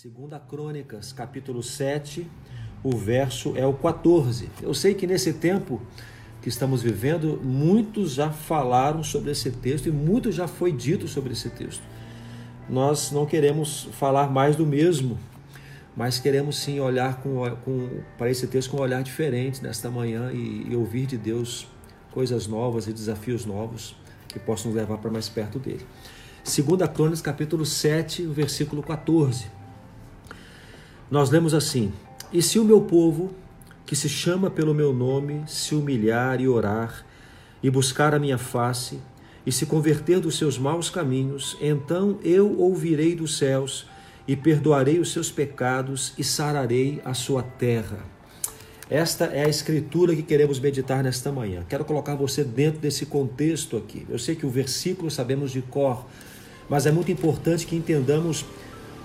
Segunda Crônicas, capítulo 7, o verso é o 14. Eu sei que nesse tempo que estamos vivendo, muitos já falaram sobre esse texto e muito já foi dito sobre esse texto. Nós não queremos falar mais do mesmo, mas queremos sim olhar com, com, para esse texto com um olhar diferente nesta manhã e, e ouvir de Deus coisas novas e desafios novos que possam nos levar para mais perto dele. Segunda Crônicas, capítulo 7, versículo 14 nós lemos assim: E se o meu povo, que se chama pelo meu nome, se humilhar e orar, e buscar a minha face, e se converter dos seus maus caminhos, então eu ouvirei dos céus e perdoarei os seus pecados e sararei a sua terra. Esta é a escritura que queremos meditar nesta manhã. Quero colocar você dentro desse contexto aqui. Eu sei que o versículo sabemos de cor, mas é muito importante que entendamos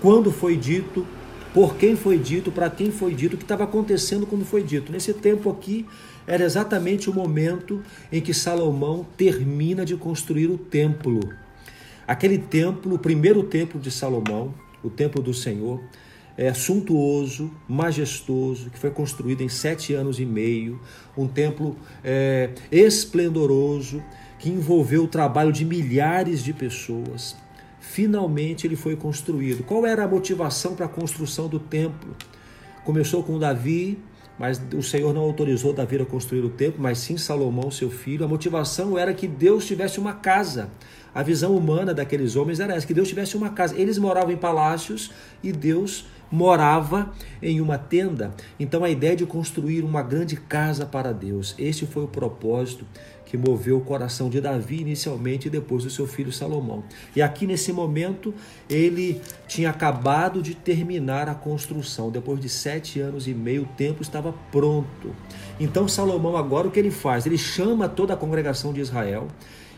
quando foi dito por quem foi dito, para quem foi dito, o que estava acontecendo quando foi dito. Nesse tempo aqui, era exatamente o momento em que Salomão termina de construir o templo. Aquele templo, o primeiro templo de Salomão, o templo do Senhor, é suntuoso, majestoso, que foi construído em sete anos e meio, um templo é, esplendoroso, que envolveu o trabalho de milhares de pessoas finalmente ele foi construído. Qual era a motivação para a construção do templo? Começou com Davi, mas o Senhor não autorizou Davi a construir o templo, mas sim Salomão, seu filho. A motivação era que Deus tivesse uma casa. A visão humana daqueles homens era essa, que Deus tivesse uma casa. Eles moravam em palácios e Deus morava em uma tenda. Então a ideia de construir uma grande casa para Deus, esse foi o propósito que moveu o coração de Davi inicialmente e depois do seu filho Salomão. E aqui nesse momento ele tinha acabado de terminar a construção. Depois de sete anos e meio, o templo estava pronto. Então Salomão agora o que ele faz? Ele chama toda a congregação de Israel.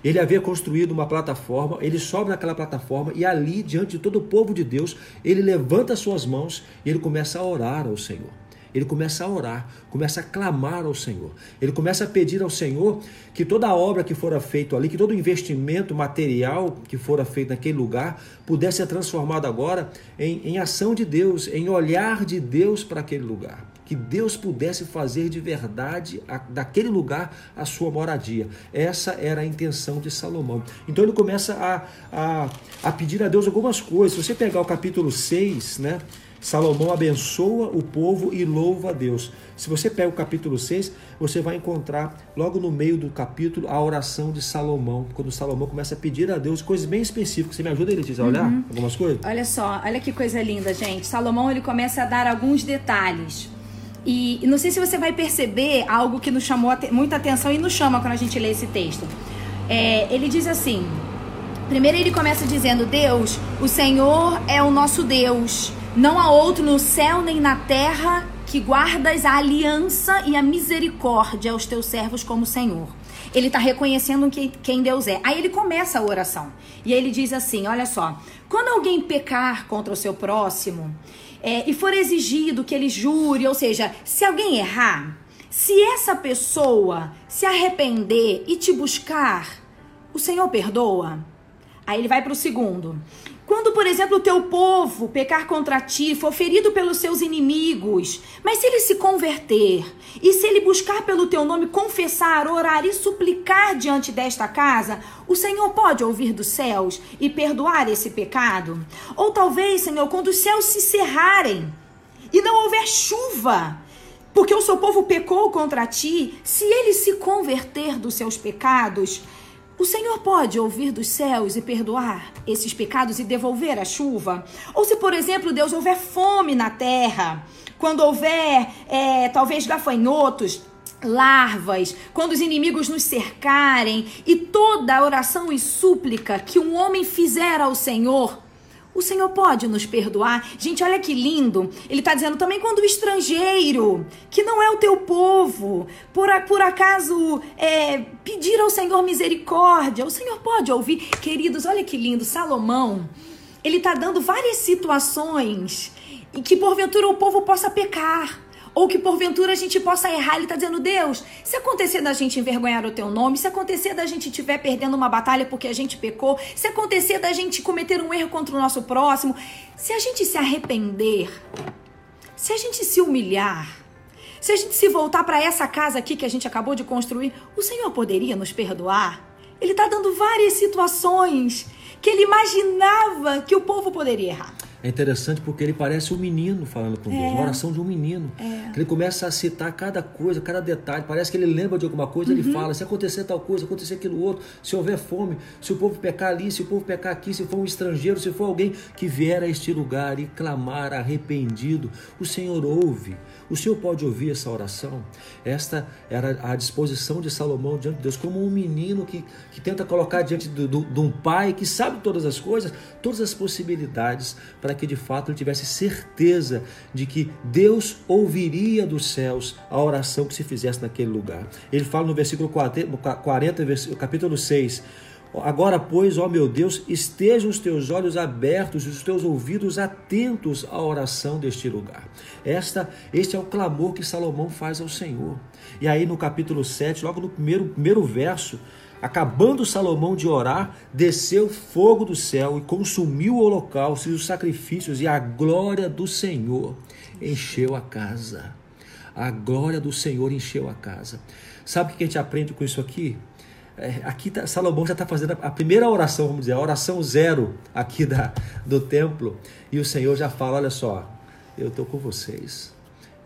Ele havia construído uma plataforma, ele sobe naquela plataforma e ali, diante de todo o povo de Deus, ele levanta suas mãos e ele começa a orar ao Senhor ele começa a orar, começa a clamar ao Senhor. Ele começa a pedir ao Senhor que toda a obra que fora feita ali, que todo o investimento material que fora feito naquele lugar, pudesse ser transformado agora em, em ação de Deus, em olhar de Deus para aquele lugar que Deus pudesse fazer de verdade a, daquele lugar a sua moradia. Essa era a intenção de Salomão. Então ele começa a, a, a pedir a Deus algumas coisas. Se você pegar o capítulo 6, né? Salomão abençoa o povo e louva a Deus. Se você pega o capítulo 6, você vai encontrar logo no meio do capítulo a oração de Salomão, quando Salomão começa a pedir a Deus coisas bem específicas. Você me ajuda, Letícia, a olhar uhum. algumas coisas? Olha só, olha que coisa linda, gente. Salomão ele começa a dar alguns detalhes. E não sei se você vai perceber algo que nos chamou muita atenção e nos chama quando a gente lê esse texto. É, ele diz assim: primeiro ele começa dizendo, Deus, o Senhor é o nosso Deus não há outro no céu nem na terra que guardas a aliança e a misericórdia aos teus servos como Senhor. Ele está reconhecendo que, quem Deus é. Aí ele começa a oração. E aí ele diz assim: olha só, quando alguém pecar contra o seu próximo é, e for exigido que ele jure, ou seja, se alguém errar, se essa pessoa se arrepender e te buscar, o Senhor perdoa? Aí ele vai para o segundo. Quando, por exemplo, o teu povo pecar contra ti, for ferido pelos seus inimigos, mas se ele se converter e se ele buscar pelo teu nome, confessar, orar e suplicar diante desta casa, o Senhor pode ouvir dos céus e perdoar esse pecado? Ou talvez, Senhor, quando os céus se cerrarem e não houver chuva, porque o seu povo pecou contra ti, se ele se converter dos seus pecados, o Senhor pode ouvir dos céus e perdoar esses pecados e devolver a chuva? Ou se, por exemplo, Deus houver fome na terra, quando houver é, talvez gafanhotos, larvas, quando os inimigos nos cercarem e toda a oração e súplica que um homem fizer ao Senhor o Senhor pode nos perdoar. Gente, olha que lindo. Ele está dizendo também quando o estrangeiro, que não é o teu povo, por, por acaso é, pedir ao Senhor misericórdia, o Senhor pode ouvir. Queridos, olha que lindo. Salomão, ele está dando várias situações em que porventura o povo possa pecar ou que porventura a gente possa errar. Ele está dizendo, Deus, se acontecer da gente envergonhar o teu nome, se acontecer da gente estiver perdendo uma batalha porque a gente pecou, se acontecer da gente cometer um erro contra o nosso próximo, se a gente se arrepender, se a gente se humilhar, se a gente se voltar para essa casa aqui que a gente acabou de construir, o Senhor poderia nos perdoar? Ele está dando várias situações que ele imaginava que o povo poderia errar. É interessante porque ele parece um menino falando com Deus, é. uma oração de um menino. É. Ele começa a citar cada coisa, cada detalhe. Parece que ele lembra de alguma coisa, uhum. ele fala: se acontecer tal coisa, acontecer aquilo outro, se houver fome, se o povo pecar ali, se o povo pecar aqui, se for um estrangeiro, se for alguém que vier a este lugar e clamar arrependido, o Senhor ouve. O Senhor pode ouvir essa oração? Esta era a disposição de Salomão diante de Deus, como um menino que, que tenta colocar diante de um pai que sabe todas as coisas, todas as possibilidades, para que de fato ele tivesse certeza de que Deus ouviria dos céus a oração que se fizesse naquele lugar. Ele fala no versículo 40, 40 capítulo 6. Agora, pois, ó meu Deus, estejam os teus olhos abertos e os teus ouvidos atentos à oração deste lugar. Esta, este é o clamor que Salomão faz ao Senhor. E aí no capítulo 7, logo no primeiro, primeiro verso, acabando Salomão de orar, desceu fogo do céu e consumiu o holocausto e os sacrifícios, e a glória do Senhor encheu a casa. A glória do Senhor encheu a casa. Sabe o que a gente aprende com isso aqui? É, aqui tá, Salomão já está fazendo a, primeira oração, vamos dizer, a oração zero aqui da, do templo, e o Senhor já fala: olha só, eu estou com vocês,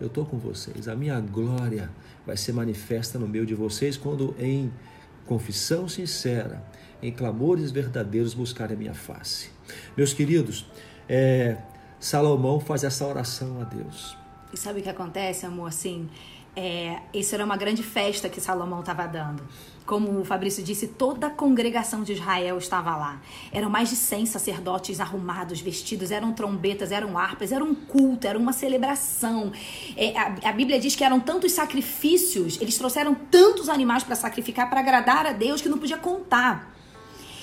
eu estou com vocês, a minha glória vai ser manifesta no meio de vocês quando em confissão sincera, em clamores verdadeiros buscarem a minha face. Meus queridos, é, Salomão faz essa oração a Deus. E sabe o que acontece, amor? Assim, é, isso era uma grande festa que Salomão estava dando. Como o Fabrício disse, toda a congregação de Israel estava lá. Eram mais de 100 sacerdotes arrumados, vestidos, eram trombetas, eram harpas, era um culto, era uma celebração. É, a, a, Bíblia diz que eram tantos sacrifícios, eles trouxeram tantos animais para sacrificar, para agradar a Deus, que não podia contar.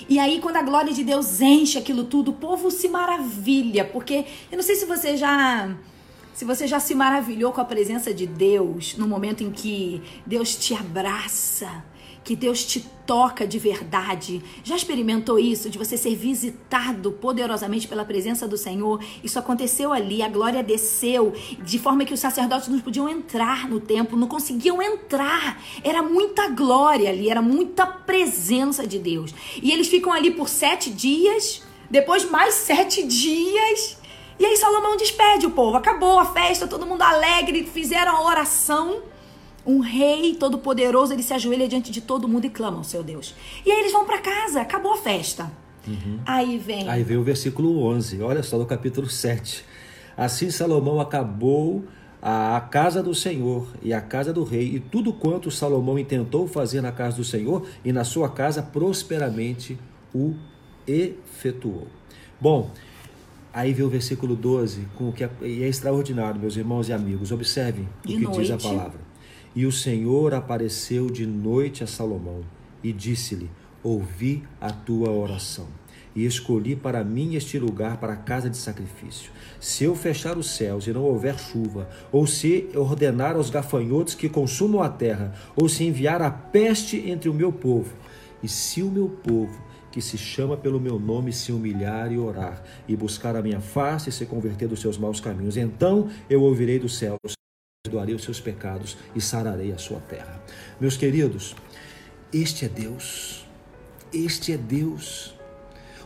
E aí, quando a glória de Deus enche aquilo tudo, o povo se maravilha, porque eu não sei se você já se você já se maravilhou com a presença de Deus no momento em que Deus te abraça, que Deus te toca de verdade. Já experimentou isso de você ser visitado poderosamente pela presença do Senhor? Isso aconteceu ali, a glória desceu, de forma que os sacerdotes não podiam entrar no templo, não conseguiam entrar. Era muita glória ali, era muita presença de Deus. E eles ficam ali por sete dias, depois mais sete dias. E aí Salomão despede o povo. Acabou a festa, todo mundo alegre, fizeram a oração. Um rei todo-poderoso, ele se ajoelha diante de todo mundo e clama ao seu Deus. E aí eles vão para casa, acabou a festa. Uhum. Aí vem. Aí vem o versículo 11, olha só no capítulo 7. Assim Salomão acabou a casa do Senhor e a casa do rei, e tudo quanto Salomão intentou fazer na casa do Senhor e na sua casa prosperamente o efetuou. Bom, Aí vem o versículo 12, com o que é, e é extraordinário, meus irmãos e amigos. Observem de o que noite. diz a palavra. E o Senhor apareceu de noite a Salomão e disse-lhe: Ouvi a tua oração e escolhi para mim este lugar para a casa de sacrifício. Se eu fechar os céus e não houver chuva, ou se ordenar aos gafanhotos que consumam a terra, ou se enviar a peste entre o meu povo, e se o meu povo que se chama pelo meu nome se humilhar e orar, e buscar a minha face e se converter dos seus maus caminhos. Então eu ouvirei dos céus, perdoarei os seus pecados e sararei a sua terra. Meus queridos, este é Deus. Este é Deus.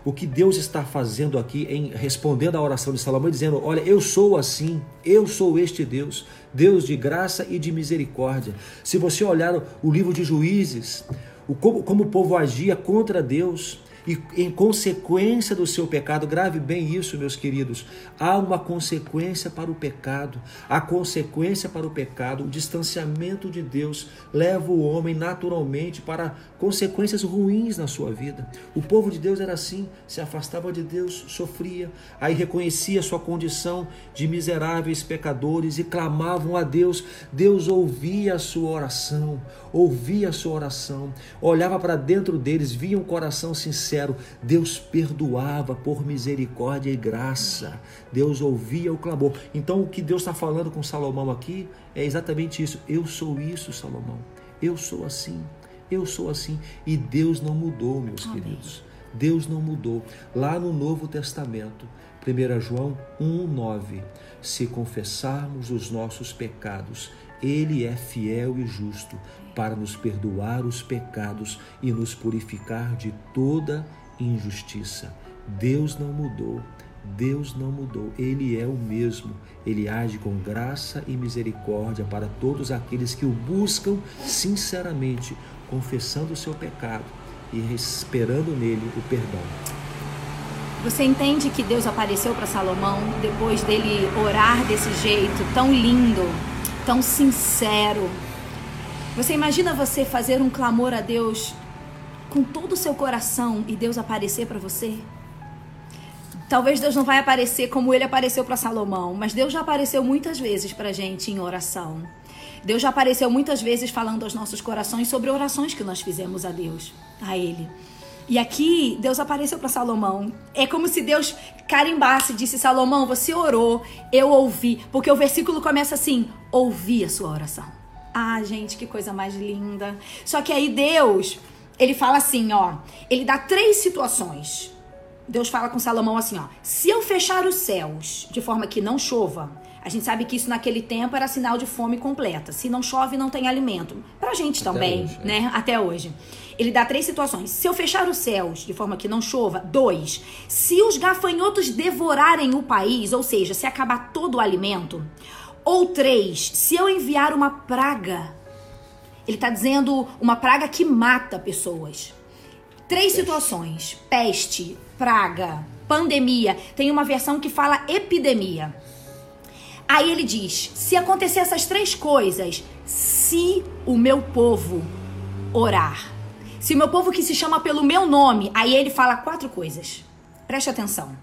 O que Deus está fazendo aqui em respondendo à oração de Salomão, dizendo: Olha, eu sou assim, eu sou este Deus, Deus de graça e de misericórdia. Se você olhar o livro de Juízes, o como, como o povo agia contra Deus e em consequência do seu pecado, grave bem isso, meus queridos, há uma consequência para o pecado. A consequência para o pecado, o distanciamento de Deus leva o homem naturalmente para consequências ruins na sua vida. O povo de Deus era assim, se afastava de Deus, sofria, aí reconhecia sua condição de miseráveis pecadores e clamavam a Deus. Deus ouvia a sua oração, ouvia a sua oração, olhava para dentro deles, via um coração sincero. Deus perdoava por misericórdia e graça. Deus ouvia o clamor. Então, o que Deus está falando com Salomão aqui é exatamente isso. Eu sou isso, Salomão. Eu sou assim. Eu sou assim. E Deus não mudou, meus Amém. queridos. Deus não mudou. Lá no Novo Testamento, 1 João 1,9: Se confessarmos os nossos pecados, Ele é fiel e justo para nos perdoar os pecados e nos purificar de toda injustiça. Deus não mudou. Deus não mudou, Ele é o mesmo. Ele age com graça e misericórdia para todos aqueles que o buscam sinceramente, confessando o seu pecado e esperando nele o perdão. Você entende que Deus apareceu para Salomão depois dele orar desse jeito tão lindo, tão sincero? Você imagina você fazer um clamor a Deus com todo o seu coração e Deus aparecer para você? Talvez Deus não vai aparecer como ele apareceu para Salomão, mas Deus já apareceu muitas vezes para gente em oração. Deus já apareceu muitas vezes falando aos nossos corações sobre orações que nós fizemos a Deus, a Ele. E aqui Deus apareceu para Salomão. É como se Deus carimbasse, disse: Salomão, você orou, eu ouvi. Porque o versículo começa assim: ouvi a sua oração. Ah, gente, que coisa mais linda. Só que aí Deus, ele fala assim: ó, ele dá três situações. Deus fala com Salomão assim: ó, se eu fechar os céus de forma que não chova, a gente sabe que isso naquele tempo era sinal de fome completa. Se não chove, não tem alimento. Pra gente Até também, hoje, é. né? Até hoje. Ele dá três situações. Se eu fechar os céus de forma que não chova, dois. Se os gafanhotos devorarem o país, ou seja, se acabar todo o alimento. Ou três, se eu enviar uma praga. Ele está dizendo uma praga que mata pessoas. Três situações: peste, praga, pandemia. Tem uma versão que fala epidemia. Aí ele diz: se acontecer essas três coisas, se o meu povo orar, se o meu povo que se chama pelo meu nome, aí ele fala quatro coisas. Preste atenção.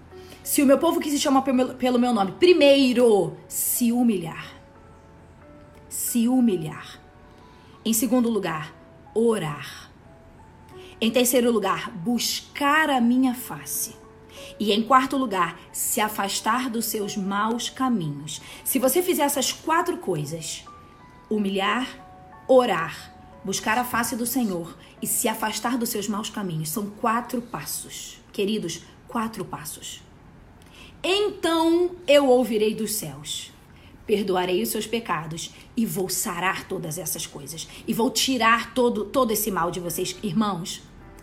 Se o meu povo que se chama pelo meu nome, primeiro, se humilhar. Se humilhar. Em segundo lugar, orar. Em terceiro lugar, buscar a minha face. E em quarto lugar, se afastar dos seus maus caminhos. Se você fizer essas quatro coisas, humilhar, orar, buscar a face do Senhor e se afastar dos seus maus caminhos, são quatro passos. Queridos, quatro passos. Então eu ouvirei dos céus, perdoarei os seus pecados e vou sarar todas essas coisas e vou tirar todo todo esse mal de vocês, irmãos,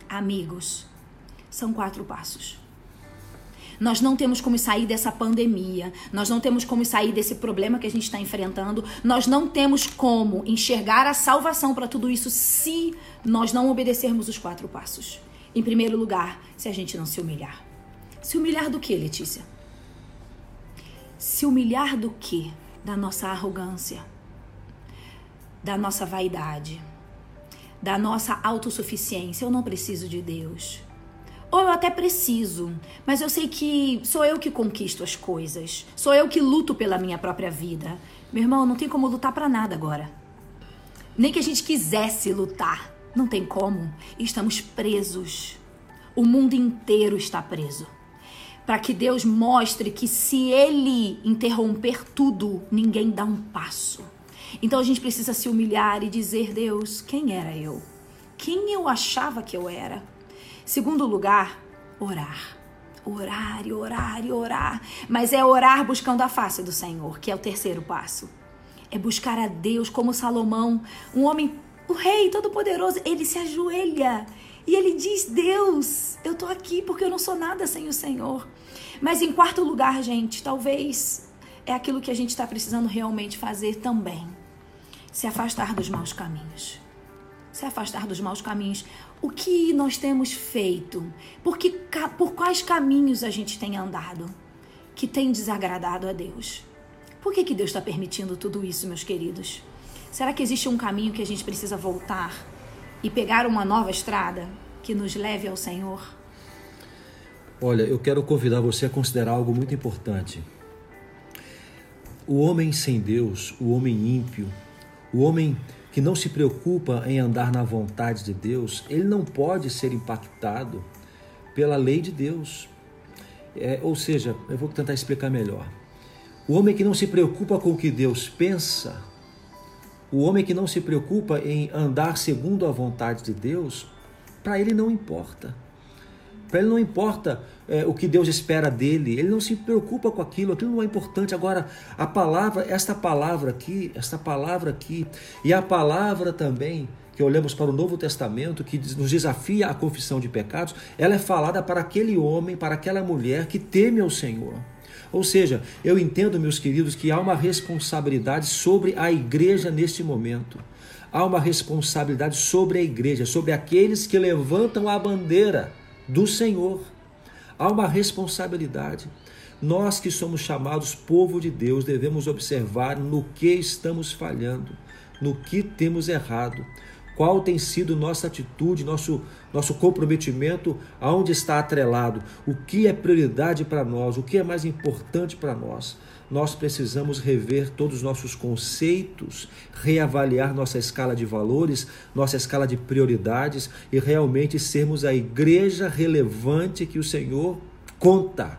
amigos. São quatro passos. Nós não temos como sair dessa pandemia, nós não temos como sair desse problema que a gente está enfrentando, nós não temos como enxergar a salvação para tudo isso se nós não obedecermos os quatro passos. Em primeiro lugar, se a gente não se humilhar. Se humilhar do que, Letícia? Se humilhar do que? Da nossa arrogância, da nossa vaidade, da nossa autossuficiência. Eu não preciso de Deus. Ou eu até preciso, mas eu sei que sou eu que conquisto as coisas. Sou eu que luto pela minha própria vida. Meu irmão, não tem como lutar para nada agora. Nem que a gente quisesse lutar. Não tem como. Estamos presos. O mundo inteiro está preso. Para que Deus mostre que se Ele interromper tudo, ninguém dá um passo. Então a gente precisa se humilhar e dizer: Deus, quem era eu? Quem eu achava que eu era? Segundo lugar, orar. Orar e orar e orar. Mas é orar buscando a face do Senhor, que é o terceiro passo. É buscar a Deus como Salomão, um homem, o rei todo-poderoso. Ele se ajoelha e ele diz: Deus, eu tô aqui porque eu não sou nada sem o Senhor. Mas em quarto lugar, gente, talvez é aquilo que a gente está precisando realmente fazer também: se afastar dos maus caminhos. Se afastar dos maus caminhos o que nós temos feito, por, que, por quais caminhos a gente tem andado que tem desagradado a Deus. Por que, que Deus está permitindo tudo isso, meus queridos? Será que existe um caminho que a gente precisa voltar e pegar uma nova estrada que nos leve ao Senhor? Olha, eu quero convidar você a considerar algo muito importante. O homem sem Deus, o homem ímpio, o homem que não se preocupa em andar na vontade de Deus, ele não pode ser impactado pela lei de Deus. É, ou seja, eu vou tentar explicar melhor. O homem que não se preocupa com o que Deus pensa, o homem que não se preocupa em andar segundo a vontade de Deus, para ele não importa. Para ele não importa é, o que Deus espera dele, ele não se preocupa com aquilo, aquilo não é importante. Agora, a palavra, esta palavra aqui, esta palavra aqui, e a palavra também que olhamos para o Novo Testamento, que nos desafia a confissão de pecados, ela é falada para aquele homem, para aquela mulher que teme ao Senhor. Ou seja, eu entendo, meus queridos, que há uma responsabilidade sobre a igreja neste momento. Há uma responsabilidade sobre a igreja, sobre aqueles que levantam a bandeira do Senhor. Há uma responsabilidade. Nós que somos chamados povo de Deus devemos observar no que estamos falhando, no que temos errado, qual tem sido nossa atitude, nosso, nosso comprometimento, aonde está atrelado, o que é prioridade para nós, o que é mais importante para nós. Nós precisamos rever todos os nossos conceitos, reavaliar nossa escala de valores, nossa escala de prioridades e realmente sermos a igreja relevante que o Senhor conta.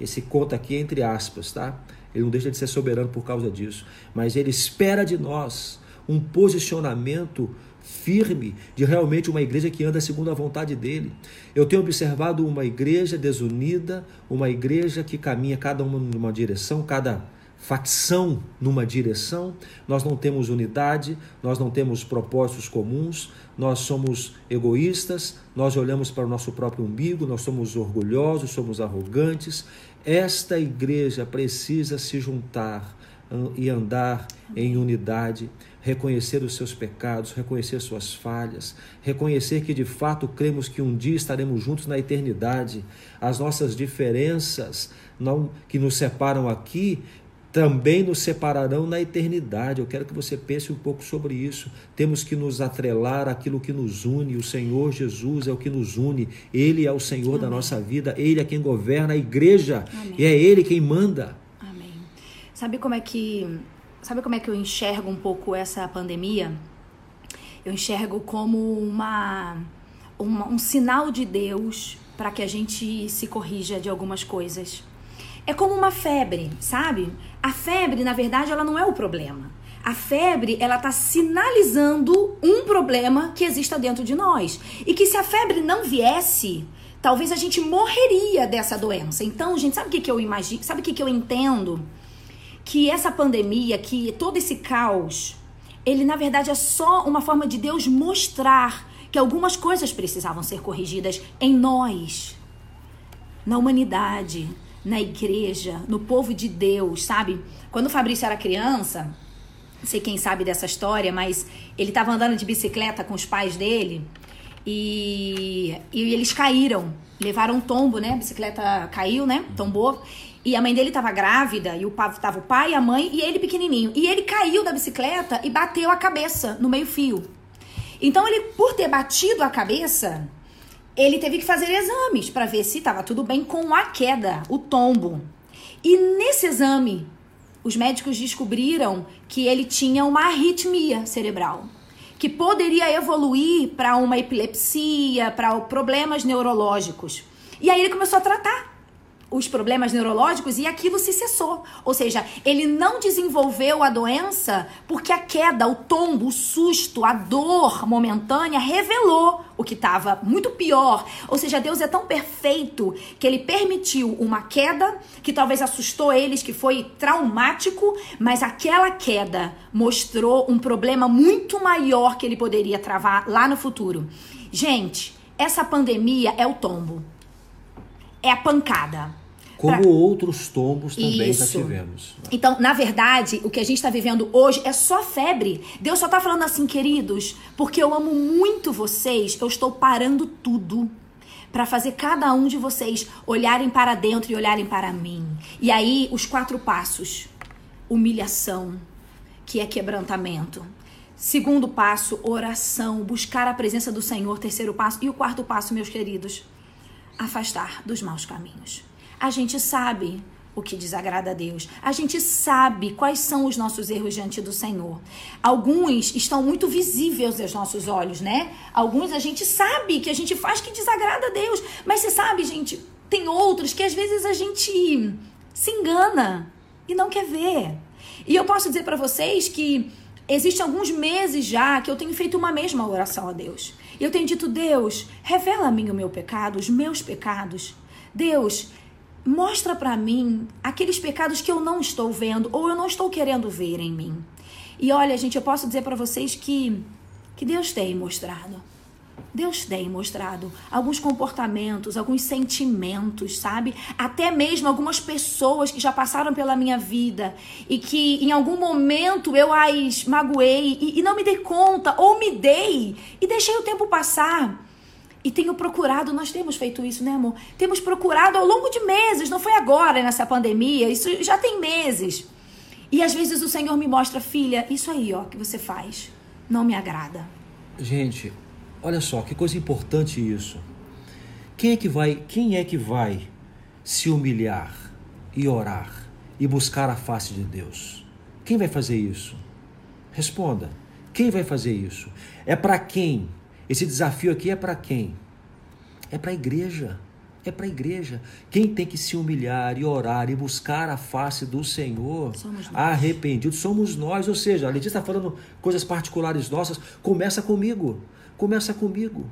Esse conta aqui é entre aspas, tá? Ele não deixa de ser soberano por causa disso, mas ele espera de nós um posicionamento firme de realmente uma igreja que anda segundo a vontade dele. Eu tenho observado uma igreja desunida, uma igreja que caminha cada uma numa direção, cada facção numa direção, nós não temos unidade, nós não temos propósitos comuns, nós somos egoístas, nós olhamos para o nosso próprio umbigo, nós somos orgulhosos, somos arrogantes. Esta igreja precisa se juntar e andar em unidade, reconhecer os seus pecados, reconhecer suas falhas, reconhecer que de fato cremos que um dia estaremos juntos na eternidade. As nossas diferenças não que nos separam aqui também nos separarão na eternidade. Eu quero que você pense um pouco sobre isso. Temos que nos atrelar àquilo que nos une. O Senhor Jesus é o que nos une. Ele é o Senhor Amém. da nossa vida. Ele é quem governa a igreja Amém. e é Ele quem manda. Sabe como é que sabe como é que eu enxergo um pouco essa pandemia? Eu enxergo como uma, uma um sinal de Deus para que a gente se corrija de algumas coisas. É como uma febre, sabe? A febre, na verdade, ela não é o problema. A febre, ela está sinalizando um problema que exista dentro de nós. E que se a febre não viesse, talvez a gente morreria dessa doença. Então, gente, sabe o que, que eu imagino? Sabe o que, que eu entendo? Que essa pandemia, que todo esse caos, ele na verdade é só uma forma de Deus mostrar que algumas coisas precisavam ser corrigidas em nós, na humanidade, na igreja, no povo de Deus, sabe? Quando o Fabrício era criança, não sei quem sabe dessa história, mas ele estava andando de bicicleta com os pais dele e, e eles caíram, levaram um tombo, né? A bicicleta caiu, né? Tombou. E a mãe dele estava grávida, e o tava o pai, a mãe e ele pequenininho. E ele caiu da bicicleta e bateu a cabeça no meio-fio. Então ele, por ter batido a cabeça, ele teve que fazer exames para ver se estava tudo bem com a queda, o tombo. E nesse exame, os médicos descobriram que ele tinha uma arritmia cerebral, que poderia evoluir para uma epilepsia, para problemas neurológicos. E aí ele começou a tratar os problemas neurológicos e aquilo se cessou. Ou seja, ele não desenvolveu a doença porque a queda, o tombo, o susto, a dor momentânea revelou o que estava muito pior. Ou seja, Deus é tão perfeito que ele permitiu uma queda que talvez assustou eles, que foi traumático, mas aquela queda mostrou um problema muito maior que ele poderia travar lá no futuro. Gente, essa pandemia é o tombo é a pancada. Como pra... outros tombos também Isso. já tivemos. Então, na verdade, o que a gente está vivendo hoje é só febre. Deus só está falando assim, queridos, porque eu amo muito vocês, eu estou parando tudo para fazer cada um de vocês olharem para dentro e olharem para mim. E aí, os quatro passos: humilhação, que é quebrantamento. Segundo passo, oração, buscar a presença do Senhor. Terceiro passo. E o quarto passo, meus queridos, afastar dos maus caminhos. A gente sabe o que desagrada a Deus. A gente sabe quais são os nossos erros diante do Senhor. Alguns estão muito visíveis aos nossos olhos, né? Alguns a gente sabe que a gente faz que desagrada a Deus. Mas você sabe, gente, tem outros que às vezes a gente se engana e não quer ver. E eu posso dizer para vocês que existem alguns meses já que eu tenho feito uma mesma oração a Deus. Eu tenho dito, Deus, revela a mim o meu pecado, os meus pecados. Deus, mostra para mim aqueles pecados que eu não estou vendo ou eu não estou querendo ver em mim. E olha, gente, eu posso dizer para vocês que que Deus tem mostrado. Deus tem mostrado alguns comportamentos, alguns sentimentos, sabe? Até mesmo algumas pessoas que já passaram pela minha vida e que em algum momento eu as magoei e, e não me dei conta, ou me dei e deixei o tempo passar. E tenho procurado, nós temos feito isso, né, amor? Temos procurado ao longo de meses, não foi agora nessa pandemia, isso já tem meses. E às vezes o Senhor me mostra, filha, isso aí, ó, que você faz, não me agrada. Gente, olha só, que coisa importante isso. Quem é que vai, quem é que vai se humilhar e orar e buscar a face de Deus? Quem vai fazer isso? Responda. Quem vai fazer isso? É para quem? Esse desafio aqui é para quem? É para a igreja. É para a igreja. Quem tem que se humilhar e orar e buscar a face do Senhor somos arrependido somos nós. Ou seja, a Letícia está falando coisas particulares nossas. Começa comigo. Começa comigo.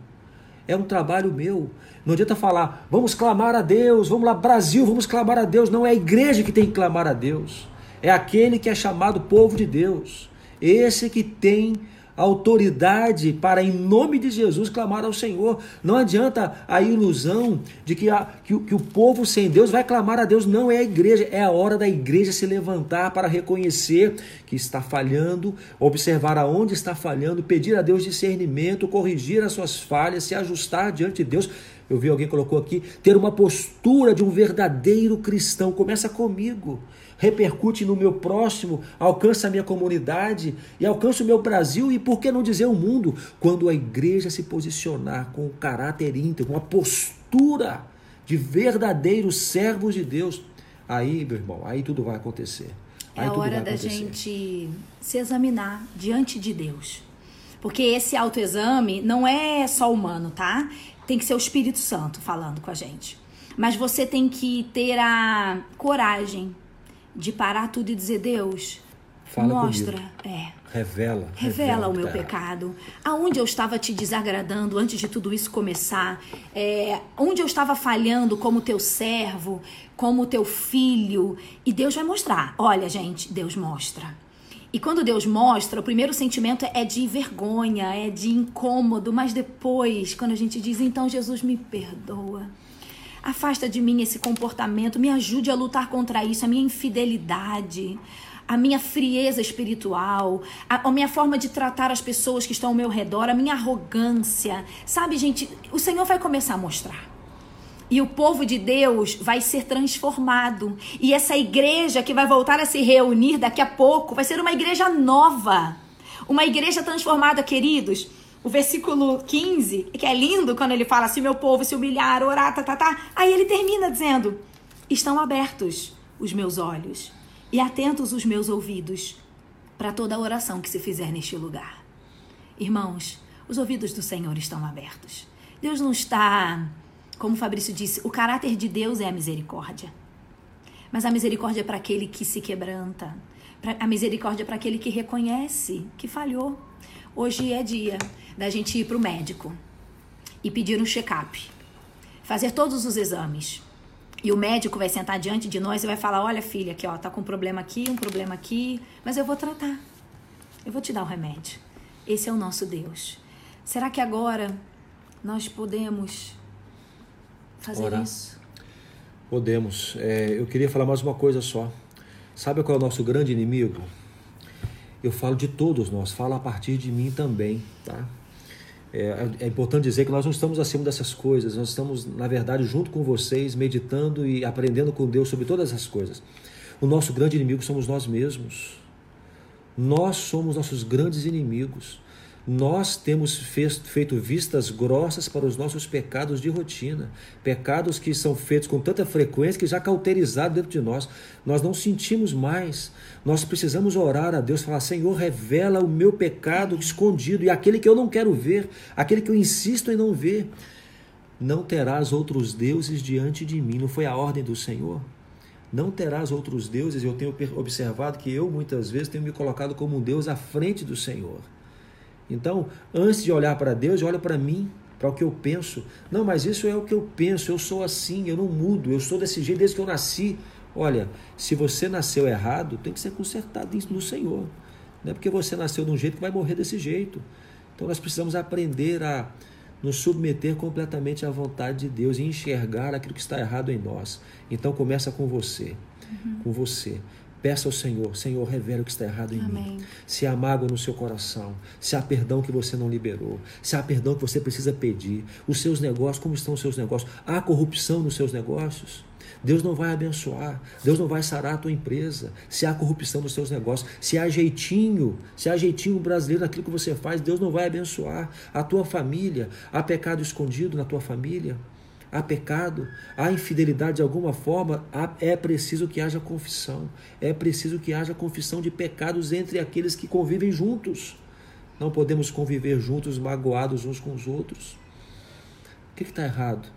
É um trabalho meu. Não adianta falar, vamos clamar a Deus, vamos lá, Brasil, vamos clamar a Deus. Não é a igreja que tem que clamar a Deus. É aquele que é chamado povo de Deus. Esse que tem autoridade para, em nome de Jesus, clamar ao Senhor. Não adianta a ilusão de que, a, que, que o povo sem Deus vai clamar a Deus. Não é a igreja, é a hora da igreja se levantar para reconhecer que está falhando, observar aonde está falhando, pedir a Deus discernimento, corrigir as suas falhas, se ajustar diante de Deus. Eu vi alguém colocou aqui, ter uma postura de um verdadeiro cristão. Começa comigo repercute no meu próximo, alcança a minha comunidade e alcança o meu Brasil e por que não dizer o mundo, quando a igreja se posicionar com o caráter íntegro, com a postura de verdadeiros servos de Deus, aí, meu irmão, aí tudo vai acontecer. É a hora da gente se examinar diante de Deus. Porque esse autoexame não é só humano, tá? Tem que ser o Espírito Santo falando com a gente. Mas você tem que ter a coragem de parar tudo e dizer, Deus, Fala mostra, é. Revela, revela. Revela o meu tá. pecado. Aonde eu estava te desagradando antes de tudo isso começar. É, onde eu estava falhando como teu servo, como teu filho. E Deus vai mostrar. Olha, gente, Deus mostra. E quando Deus mostra, o primeiro sentimento é de vergonha, é de incômodo, mas depois, quando a gente diz, então Jesus me perdoa. Afasta de mim esse comportamento, me ajude a lutar contra isso, a minha infidelidade, a minha frieza espiritual, a, a, minha forma de tratar as pessoas que estão ao meu redor, a minha arrogância. Sabe, gente, o Senhor vai começar a mostrar. E o povo de Deus vai ser transformado. E essa igreja que vai voltar a se reunir daqui a pouco vai ser uma igreja nova. Uma igreja transformada, queridos o versículo 15, que é lindo quando ele fala assim: meu povo se humilhar, orar, tá, tá, tá. Aí ele termina dizendo: estão abertos os meus olhos e atentos os meus ouvidos para toda oração que se fizer neste lugar. Irmãos, os ouvidos do Senhor estão abertos. Deus não está, como Fabrício disse, o caráter de Deus é a misericórdia. Mas a misericórdia é para aquele que se quebranta. A misericórdia é para aquele que reconhece que falhou. Hoje é dia da gente ir para o médico e pedir um check-up, fazer todos os exames. E o médico vai sentar diante de nós e vai falar: Olha, filha, aqui, ó, tá com um problema aqui, um problema aqui, mas eu vou tratar. Eu vou te dar o remédio. Esse é o nosso Deus. Será que agora nós podemos fazer Orar. isso? Podemos. É, eu queria falar mais uma coisa só. Sabe qual é o nosso grande inimigo? Eu falo de todos nós, falo a partir de mim também, tá? É, é, importante dizer que nós não estamos acima dessas coisas, nós estamos, na verdade, junto com vocês, meditando e aprendendo com Deus sobre todas essas coisas. O nosso grande inimigo somos nós mesmos. Nós somos nossos grandes inimigos. Nós temos feito vistas grossas para os nossos pecados de rotina, pecados que são feitos com tanta frequência que já cauterizaram dentro de nós. Nós não sentimos mais. Nós precisamos orar a Deus, falar: Senhor, revela o meu pecado escondido e aquele que eu não quero ver, aquele que eu insisto em não ver. Não terás outros deuses diante de mim. Não foi a ordem do Senhor? Não terás outros deuses. Eu tenho observado que eu muitas vezes tenho me colocado como um Deus à frente do Senhor. Então, antes de olhar para Deus, olha para mim, para o que eu penso. Não, mas isso é o que eu penso, eu sou assim, eu não mudo, eu sou desse jeito desde que eu nasci. Olha, se você nasceu errado, tem que ser consertado no Senhor. Não é porque você nasceu de um jeito que vai morrer desse jeito. Então nós precisamos aprender a nos submeter completamente à vontade de Deus e enxergar aquilo que está errado em nós. Então começa com você, uhum. com você. Peça ao Senhor, Senhor, revela o que está errado em Amém. mim. Se há mágoa no seu coração, se há perdão que você não liberou, se há perdão que você precisa pedir, os seus negócios, como estão os seus negócios? Há corrupção nos seus negócios? Deus não vai abençoar, Deus não vai sarar a tua empresa. Se há corrupção nos seus negócios, se há jeitinho, se há jeitinho brasileiro naquilo que você faz, Deus não vai abençoar a tua família. Há pecado escondido na tua família? Há pecado, há infidelidade de alguma forma, é preciso que haja confissão. É preciso que haja confissão de pecados entre aqueles que convivem juntos. Não podemos conviver juntos, magoados uns com os outros. O que está errado?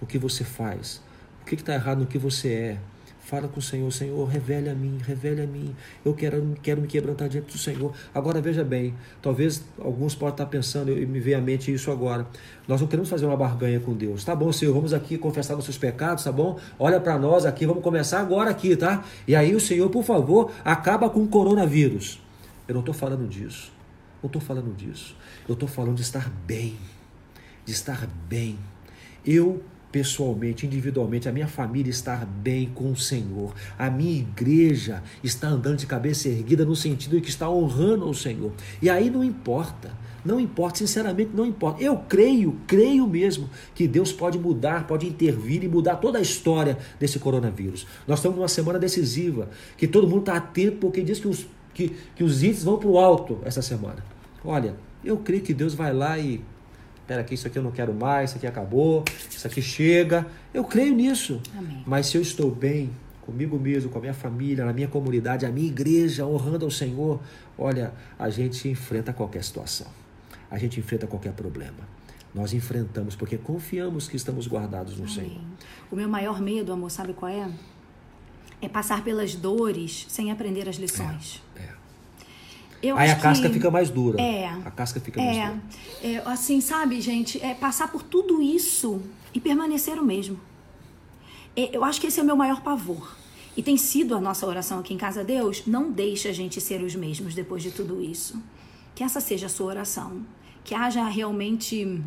O que você faz? O que está errado no que você é? Fala com o Senhor, Senhor, revele a mim, revele a mim. Eu quero, quero me quebrantar diante do Senhor. Agora veja bem, talvez alguns possam estar pensando, e me veio à mente isso agora. Nós não queremos fazer uma barganha com Deus. Tá bom, Senhor, vamos aqui confessar nossos pecados, tá bom? Olha para nós aqui, vamos começar agora aqui, tá? E aí o Senhor, por favor, acaba com o coronavírus. Eu não estou falando disso. Não estou falando disso. Eu estou falando de estar bem. De estar bem. Eu pessoalmente, individualmente, a minha família estar bem com o Senhor, a minha igreja está andando de cabeça erguida no sentido de que está honrando o Senhor. E aí não importa, não importa, sinceramente não importa. Eu creio, creio mesmo que Deus pode mudar, pode intervir e mudar toda a história desse coronavírus. Nós estamos numa semana decisiva, que todo mundo está atento porque diz que os, que, que os índices vão para o alto essa semana. Olha, eu creio que Deus vai lá e Espera aqui, isso aqui eu não quero mais, isso aqui acabou, isso aqui chega. Eu creio nisso. Amém. Mas se eu estou bem comigo mesmo, com a minha família, na minha comunidade, a minha igreja, honrando ao Senhor, olha, a gente enfrenta qualquer situação. A gente enfrenta qualquer problema. Nós enfrentamos porque confiamos que estamos guardados no Amém. Senhor. O meu maior medo, amor, sabe qual é? É passar pelas dores sem aprender as lições. É, é. Eu Aí a casca que... fica mais dura. É. A casca fica mais é, dura. É, assim, sabe, gente, é passar por tudo isso e permanecer o mesmo. É, eu acho que esse é o meu maior pavor. E tem sido a nossa oração aqui em Casa Deus, não deixe a gente ser os mesmos depois de tudo isso. Que essa seja a sua oração. Que haja realmente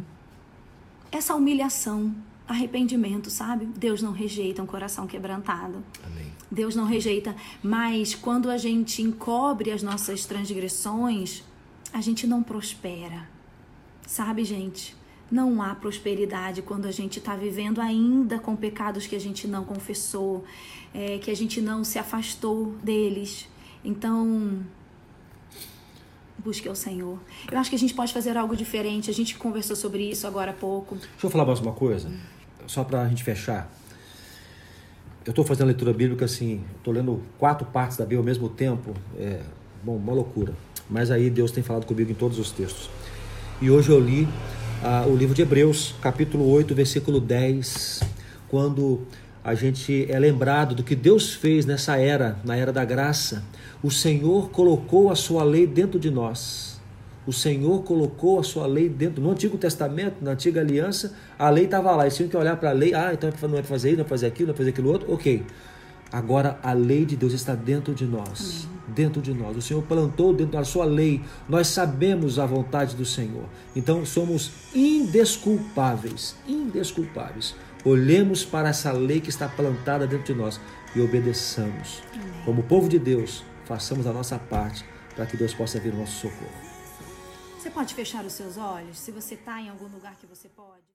essa humilhação, arrependimento, sabe? Deus não rejeita um coração quebrantado. Amém. Deus não rejeita, mas quando a gente encobre as nossas transgressões, a gente não prospera. Sabe, gente? Não há prosperidade quando a gente está vivendo ainda com pecados que a gente não confessou, é, que a gente não se afastou deles. Então, busque ao Senhor. Eu acho que a gente pode fazer algo diferente. A gente conversou sobre isso agora há pouco. Deixa eu falar mais uma coisa, só para a gente fechar eu estou fazendo leitura bíblica assim, estou lendo quatro partes da Bíblia ao mesmo tempo. É, bom, uma loucura. Mas aí Deus tem falado comigo em todos os textos. E hoje eu li ah, o livro de Hebreus, capítulo 8, versículo 10, quando a gente é lembrado do que Deus fez nessa era, na era da graça. O Senhor colocou a sua lei dentro de nós o Senhor colocou a sua lei dentro. No Antigo Testamento, na Antiga Aliança, a lei estava lá. Eles tinham que olhar para a lei. Ah, então não é fazer isso, não é fazer aquilo, não é fazer aquilo outro. Ok. Agora a lei de Deus está dentro de nós. Amém. Dentro de nós. O Senhor plantou dentro da sua lei. Nós sabemos a vontade do Senhor. Então somos indesculpáveis. Indesculpáveis. Olhemos para essa lei que está plantada dentro de nós e obedeçamos. Amém. Como povo de Deus, façamos a nossa parte para que Deus possa vir ao nosso socorro. Você pode fechar os seus olhos? Se você está em algum lugar que você pode.